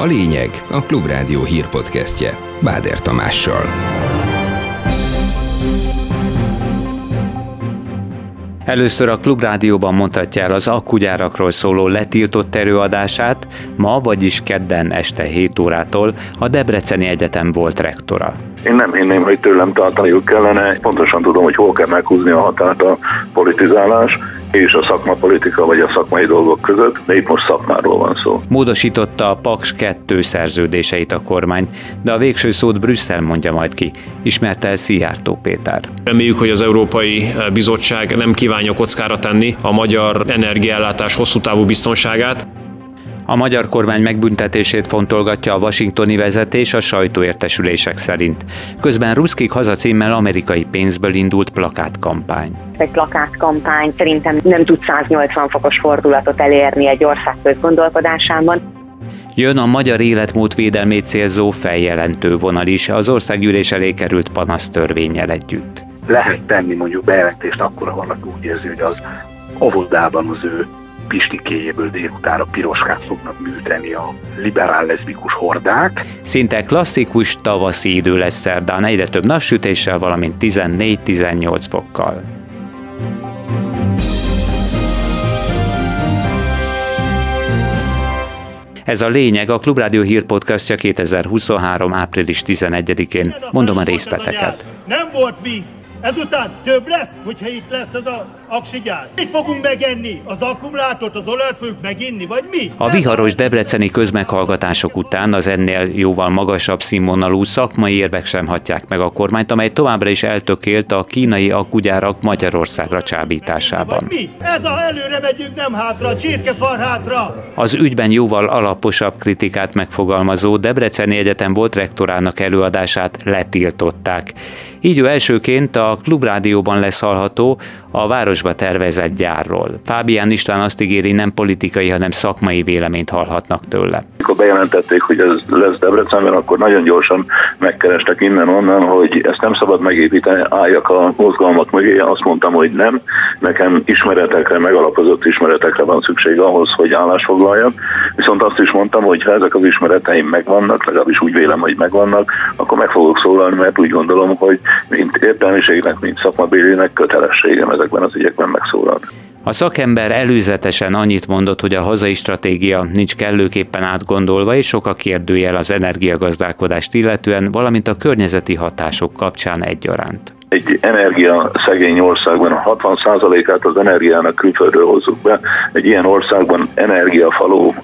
A lényeg a Klubrádió hírpodcastje Báder Tamással. Először a Klubrádióban mondhatja el az akkugyárakról szóló letiltott erőadását, ma, vagyis kedden este 7 órától a Debreceni Egyetem volt rektora. Én nem hinném, hogy tőlem tartaniuk kellene. Pontosan tudom, hogy hol kell meghúzni a határt a politizálás és a szakmapolitika vagy a szakmai dolgok között, de itt most szakmáról van szó. Módosította a Paks 2 szerződéseit a kormány, de a végső szót Brüsszel mondja majd ki, ismerte el Szijjártó Péter. Reméljük, hogy az Európai Bizottság nem kívánja kockára tenni a magyar energiállátás hosszú távú biztonságát. A magyar kormány megbüntetését fontolgatja a washingtoni vezetés a sajtóértesülések szerint. Közben Ruszkik hazacímmel amerikai pénzből indult plakátkampány. Egy plakátkampány szerintem nem tud 180 fokos fordulatot elérni egy ország közgondolkodásában. Jön a magyar életmód védelmét célzó feljelentő vonal is az országgyűlés elé került panasztörvényel együtt. Lehet tenni mondjuk bejelentést, akkor valaki úgy érzi, hogy az óvodában az ő pistikéjéből délutára piroskát fognak műteni a liberál leszbikus hordák. Szinte klasszikus tavaszi idő lesz szerdán, egyre több napsütéssel, valamint 14-18 fokkal. Ez a lényeg a Klubrádió hírpodcastja 2023. április 11-én. Mondom a részleteket. Nem volt víz, Ezután több lesz, hogyha itt lesz ez a aksigyár. Mit fogunk megenni? Az akkumulátort, az olajat fogjuk meginni, vagy mi? A viharos debreceni közmeghallgatások után az ennél jóval magasabb színvonalú szakmai érvek sem hatják meg a kormányt, amely továbbra is eltökélt a kínai akkugyárak Magyarországra csábításában. Vagy mi? Ez a előre megyünk, nem hátra, csirkefar hátra! Az ügyben jóval alaposabb kritikát megfogalmazó Debreceni Egyetem volt rektorának előadását letiltották. Így ő elsőként a Klubrádióban lesz hallható a városba tervezett gyárról. Fábián István azt ígéri, nem politikai, hanem szakmai véleményt hallhatnak tőle. Mikor bejelentették, hogy ez lesz Debrecenben, akkor nagyon gyorsan megkerestek innen-onnan, hogy ezt nem szabad megépíteni, álljak a mozgalmak mögé. Azt mondtam, hogy nem. Nekem ismeretekre, megalapozott ismeretekre van szükség ahhoz, hogy állásfoglaljak. Viszont azt is mondtam, hogy ha ezek az ismereteim megvannak, legalábbis úgy vélem, hogy megvannak, akkor meg fogok szólalni, mert úgy gondolom, hogy mint értelmiségnek, mint szakmabélének kötelességem ezekben az ügyekben megszólalni. A szakember előzetesen annyit mondott, hogy a hazai stratégia nincs kellőképpen átgondolva, és sok a kérdőjel az energiagazdálkodást illetően, valamint a környezeti hatások kapcsán egyaránt egy energia szegény országban a 60%-át az energiának külföldről hozzuk be, egy ilyen országban energiafaló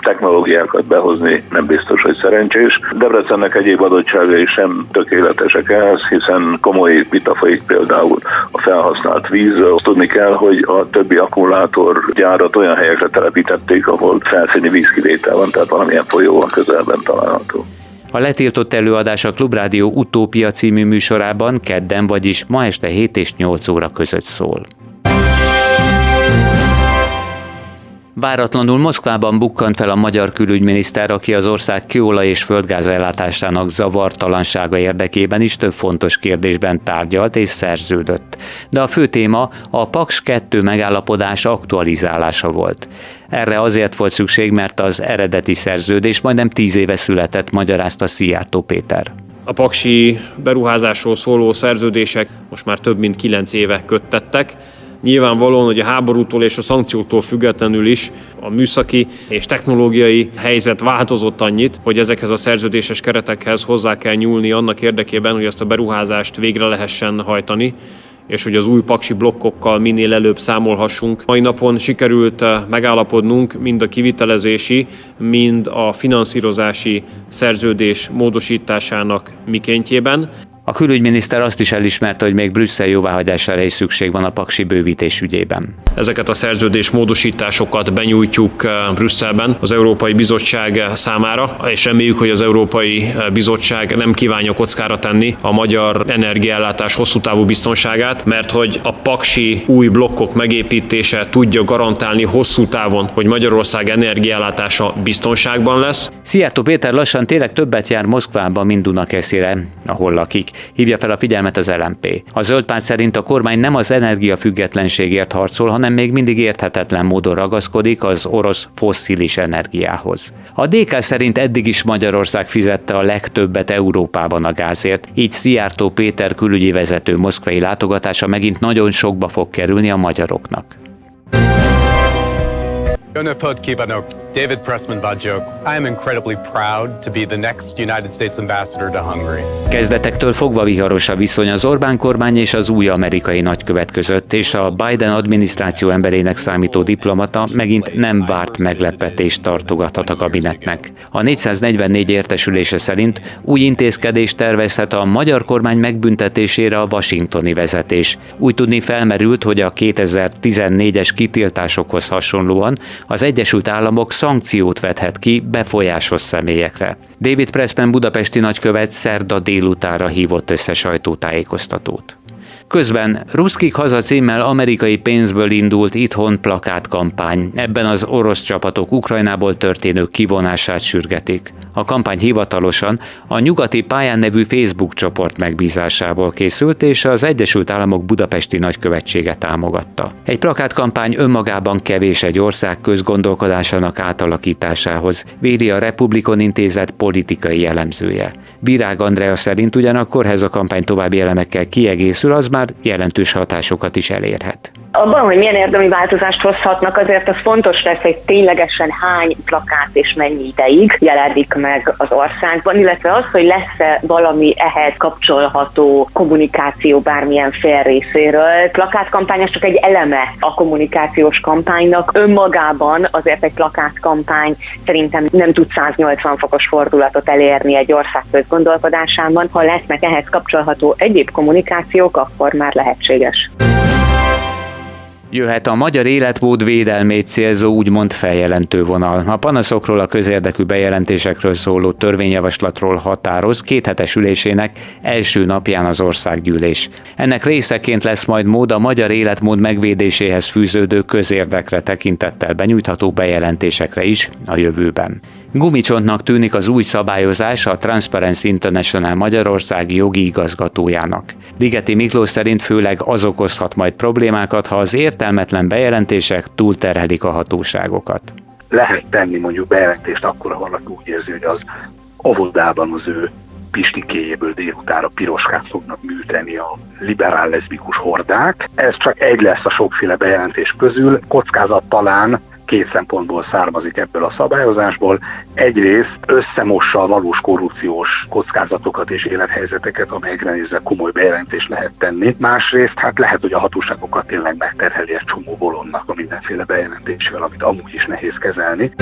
technológiákat behozni nem biztos, hogy szerencsés. Debrecennek egyéb adottságai sem tökéletesek ehhez, hiszen komoly vita folyik például a felhasznált vízről. Tudni kell, hogy a többi akkumulátor gyárat olyan helyekre telepítették, ahol felszíni vízkivétel van, tehát valamilyen folyó a közelben található. A letiltott előadás a Klubrádió Utópia című műsorában kedden, vagyis ma este 7 és 8 óra között szól. Váratlanul Moszkvában bukkant fel a magyar külügyminiszter, aki az ország kőolaj és földgáz ellátásának zavartalansága érdekében is több fontos kérdésben tárgyalt és szerződött. De a fő téma a Paks 2 megállapodás aktualizálása volt. Erre azért volt szükség, mert az eredeti szerződés majdnem tíz éve született, magyarázta Szijjártó Péter. A paksi beruházásról szóló szerződések most már több mint kilenc éve köttettek, Nyilvánvalóan, hogy a háborútól és a szankcióktól függetlenül is a műszaki és technológiai helyzet változott annyit, hogy ezekhez a szerződéses keretekhez hozzá kell nyúlni annak érdekében, hogy ezt a beruházást végre lehessen hajtani és hogy az új paksi blokkokkal minél előbb számolhassunk. Mai napon sikerült eh, megállapodnunk mind a kivitelezési, mind a finanszírozási szerződés módosításának mikéntjében. A külügyminiszter azt is elismerte, hogy még Brüsszel jóváhagyására is szükség van a paksi bővítés ügyében. Ezeket a szerződés módosításokat benyújtjuk eh, Brüsszelben az Európai Bizottság számára, és reméljük, hogy az Európai eh, Bizottság nem kívánja kockára tenni a magyar energiállátás hosszú távú biztonságát, mert hogy a paksi új blokkok megépítése tudja garantálni hosszú távon, hogy Magyarország energiállátása biztonságban lesz. Szijjártó Péter lassan tényleg többet jár Moszkvába, mint Dunakeszére, ahol lakik. Hívja fel a figyelmet az LMP. A zöld párt szerint a kormány nem az energiafüggetlenségért harcol, hanem még mindig érthetetlen módon ragaszkodik az orosz fosszilis energiához. A DK szerint eddig is Magyarország fizette a legtöbbet Európában a gázért, így Szijjártó Péter külügyi vezető moszkvai látogatása megint nagyon sokba fog kerülni a magyaroknak. Jó napot kívánok! David Pressman vagyok. I am incredibly proud to be the next United States ambassador to Hungary. Kezdetektől fogva viharos a viszony az Orbán kormány és az új amerikai nagykövet között, és a Biden adminisztráció emberének számító diplomata megint nem várt meglepetést tartogathat a kabinetnek. A 444 értesülése szerint új intézkedést tervezhet a magyar kormány megbüntetésére a washingtoni vezetés. Úgy tudni felmerült, hogy a 2014-es kitiltásokhoz hasonlóan az Egyesült Államok szankciót vethet ki befolyásos személyekre. David Pressman budapesti nagykövet szerda délutára hívott össze sajtótájékoztatót. Közben Ruszkik haza címmel amerikai pénzből indult itthon plakátkampány. Ebben az orosz csapatok Ukrajnából történő kivonását sürgetik. A kampány hivatalosan a Nyugati Pályán nevű Facebook csoport megbízásából készült, és az Egyesült Államok budapesti nagykövetsége támogatta. Egy plakátkampány önmagában kevés egy ország közgondolkodásának átalakításához, védi a Republikon Intézet politikai jellemzője. Virág Andrea szerint ugyanakkor ez a kampány további elemekkel kiegészül, az már jelentős hatásokat is elérhet. Abban, hogy milyen érdemi változást hozhatnak, azért az fontos lesz, hogy ténylegesen hány plakát és mennyi ideig jelenik meg az országban, illetve az, hogy lesz-e valami ehhez kapcsolható kommunikáció bármilyen fél részéről. Plakátkampány csak egy eleme a kommunikációs kampánynak. Önmagában azért egy plakátkampány szerintem nem tud 180 fokos fordulatot elérni egy ország közgondolkodásában. Ha lesznek ehhez kapcsolható egyéb kommunikációk, akkor már lehetséges. Jöhet a magyar életmód védelmét célzó úgymond feljelentő vonal. A panaszokról a közérdekű bejelentésekről szóló törvényjavaslatról határoz kéthetes ülésének első napján az országgyűlés. Ennek részeként lesz majd mód a magyar életmód megvédéséhez fűződő közérdekre tekintettel benyújtható bejelentésekre is a jövőben. Gumicsontnak tűnik az új szabályozás a Transparency International Magyarország jogi igazgatójának. Ligeti Miklós szerint főleg az okozhat majd problémákat, ha az értelmetlen bejelentések túlterhelik a hatóságokat. Lehet tenni mondjuk bejelentést akkor, ha valaki úgy érzi, hogy az óvodában az ő pistikéjéből délutára piroskát fognak műteni a liberál leszbikus hordák. Ez csak egy lesz a sokféle bejelentés közül, kockázat talán két szempontból származik ebből a szabályozásból. Egyrészt összemossa a valós korrupciós kockázatokat és élethelyzeteket, amelyekre nézve komoly bejelentést lehet tenni. Másrészt hát lehet, hogy a hatóságokat tényleg megterheli egy csomó bolondnak a mindenféle bejelentésével, amit amúgy is nehéz kezelni.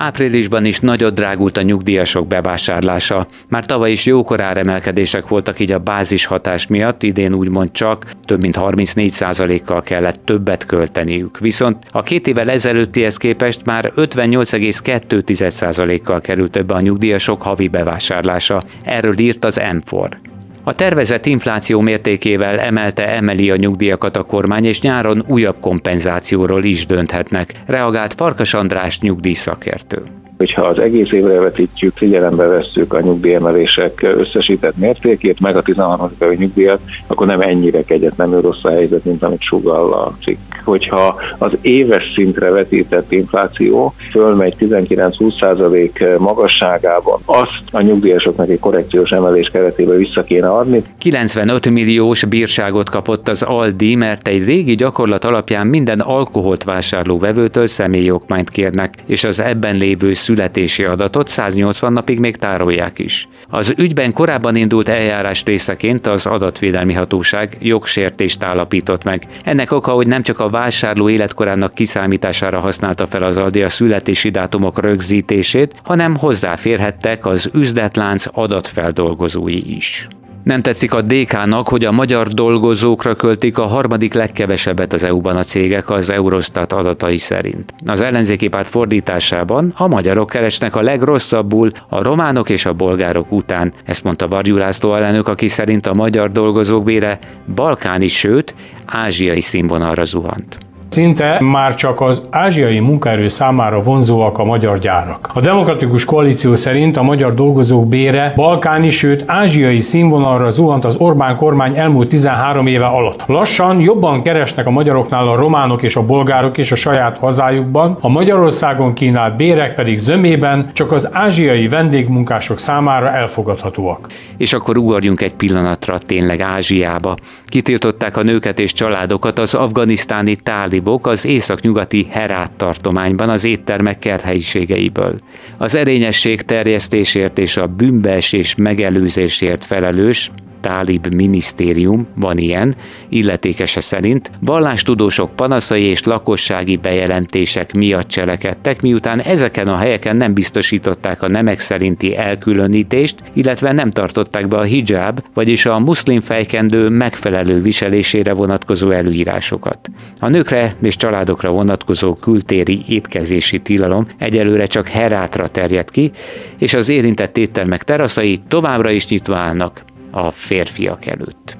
Áprilisban is nagyot drágult a nyugdíjasok bevásárlása. Már tavaly is jókor áremelkedések voltak így a bázis hatás miatt, idén úgymond csak több mint 34%-kal kellett többet költeniük. Viszont a két évvel ezelőttihez képest már 58,2%-kal került többe a nyugdíjasok havi bevásárlása. Erről írt az M4. A tervezett infláció mértékével emelte emeli a nyugdíjakat a kormány, és nyáron újabb kompenzációról is dönthetnek, reagált Farkas András nyugdíjszakértő hogyha az egész évre vetítjük, figyelembe vesszük a nyugdíjemelések összesített mértékét, meg a 13. havi nyugdíjat, akkor nem ennyire kegyetlenül rossz a helyzet, mint amit sugall a cikk. Hogyha az éves szintre vetített infláció fölmegy 19-20% magasságában, azt a nyugdíjasoknak egy korrekciós emelés keretében vissza kéne adni. 95 milliós bírságot kapott az Aldi, mert egy régi gyakorlat alapján minden alkoholt vásárló vevőtől személyokmányt kérnek, és az ebben lévő születési adatot 180 napig még tárolják is. Az ügyben korábban indult eljárás részeként az adatvédelmi hatóság jogsértést állapított meg. Ennek oka, hogy nem csak a vásárló életkorának kiszámítására használta fel az Aldi a születési dátumok rögzítését, hanem hozzáférhettek az üzletlánc adatfeldolgozói is. Nem tetszik a DK-nak, hogy a magyar dolgozókra költik a harmadik legkevesebbet az EU-ban a cégek az Eurostat adatai szerint. Az ellenzéki párt fordításában a magyarok keresnek a legrosszabbul a románok és a bolgárok után, ezt mondta Varjú László elnök, aki szerint a magyar dolgozók bére balkáni, sőt, ázsiai színvonalra zuhant. Szinte már csak az ázsiai munkaerő számára vonzóak a magyar gyárak. A Demokratikus Koalíció szerint a magyar dolgozók bére balkáni, sőt ázsiai színvonalra zuhant az Orbán kormány elmúlt 13 éve alatt. Lassan jobban keresnek a magyaroknál a románok és a bolgárok is a saját hazájukban, a Magyarországon kínált bérek pedig zömében csak az ázsiai vendégmunkások számára elfogadhatóak. És akkor ugorjunk egy pillanatra tényleg Ázsiába. Kitiltották a nőket és családokat az afganisztáni tálibok az északnyugati Herát tartományban az éttermek kerthelyiségeiből. Az erényesség terjesztésért és a bűnbeesés megelőzésért felelős Tálib minisztérium, van ilyen, illetékese szerint, vallástudósok panaszai és lakossági bejelentések miatt cselekedtek, miután ezeken a helyeken nem biztosították a nemek szerinti elkülönítést, illetve nem tartották be a hijab, vagyis a muszlim fejkendő megfelelő viselésére vonatkozó előírásokat. A nőkre és családokra vonatkozó kültéri étkezési tilalom egyelőre csak Herátra terjed ki, és az érintett éttermek teraszai továbbra is nyitva állnak a férfiak előtt.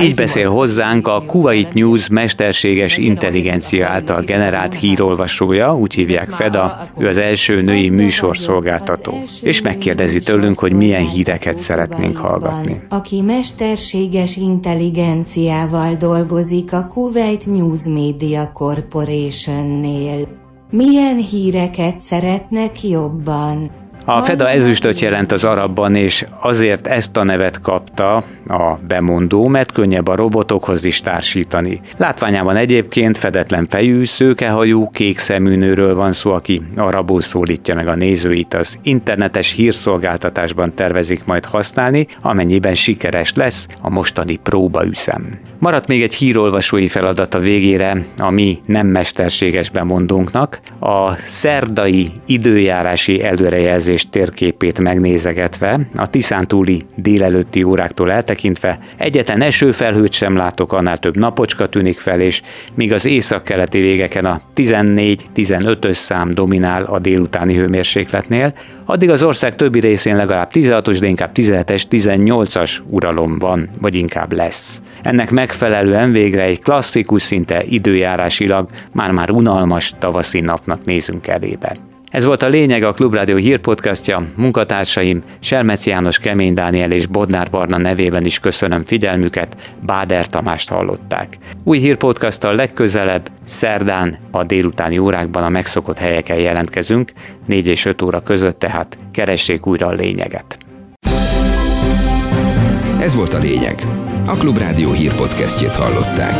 Így beszél hozzánk a Kuwait News mesterséges intelligencia által generált hírolvasója, úgy hívják Feda, ő az első női műsorszolgáltató. És megkérdezi tőlünk, hogy milyen híreket szeretnénk hallgatni. Aki mesterséges intelligenciával dolgozik a Kuwait News Media Corporation-nél. Milyen híreket szeretnek jobban? A Feda ezüstöt jelent az arabban, és azért ezt a nevet kapta a bemondó, mert könnyebb a robotokhoz is társítani. Látványában egyébként fedetlen fejű, szőkehajú, kék szemű nőről van szó, aki arabul szólítja meg a nézőit. Az internetes hírszolgáltatásban tervezik majd használni, amennyiben sikeres lesz a mostani próbaüszem. Maradt még egy hírolvasói feladat a végére, ami nem mesterséges bemondónknak. A szerdai időjárási előrejelzés érzés térképét megnézegetve, a Tiszántúli délelőtti óráktól eltekintve egyetlen esőfelhőt sem látok, annál több napocska tűnik fel, és míg az északkeleti végeken a 14-15-ös szám dominál a délutáni hőmérsékletnél, addig az ország többi részén legalább 16-os, de inkább 17-es, 18-as uralom van, vagy inkább lesz. Ennek megfelelően végre egy klasszikus, szinte időjárásilag már-már unalmas tavaszi napnak nézünk elébe. Ez volt a lényeg a Klubrádió hírpodcastja. Munkatársaim Selmec János, Kemény Dániel és Bodnár Barna nevében is köszönöm figyelmüket, Báder Tamást hallották. Új hírpodcasttal legközelebb, szerdán a délutáni órákban a megszokott helyeken jelentkezünk, 4 és 5 óra között tehát keressék újra a lényeget. Ez volt a lényeg. A Klubrádió hírpodcastjét hallották.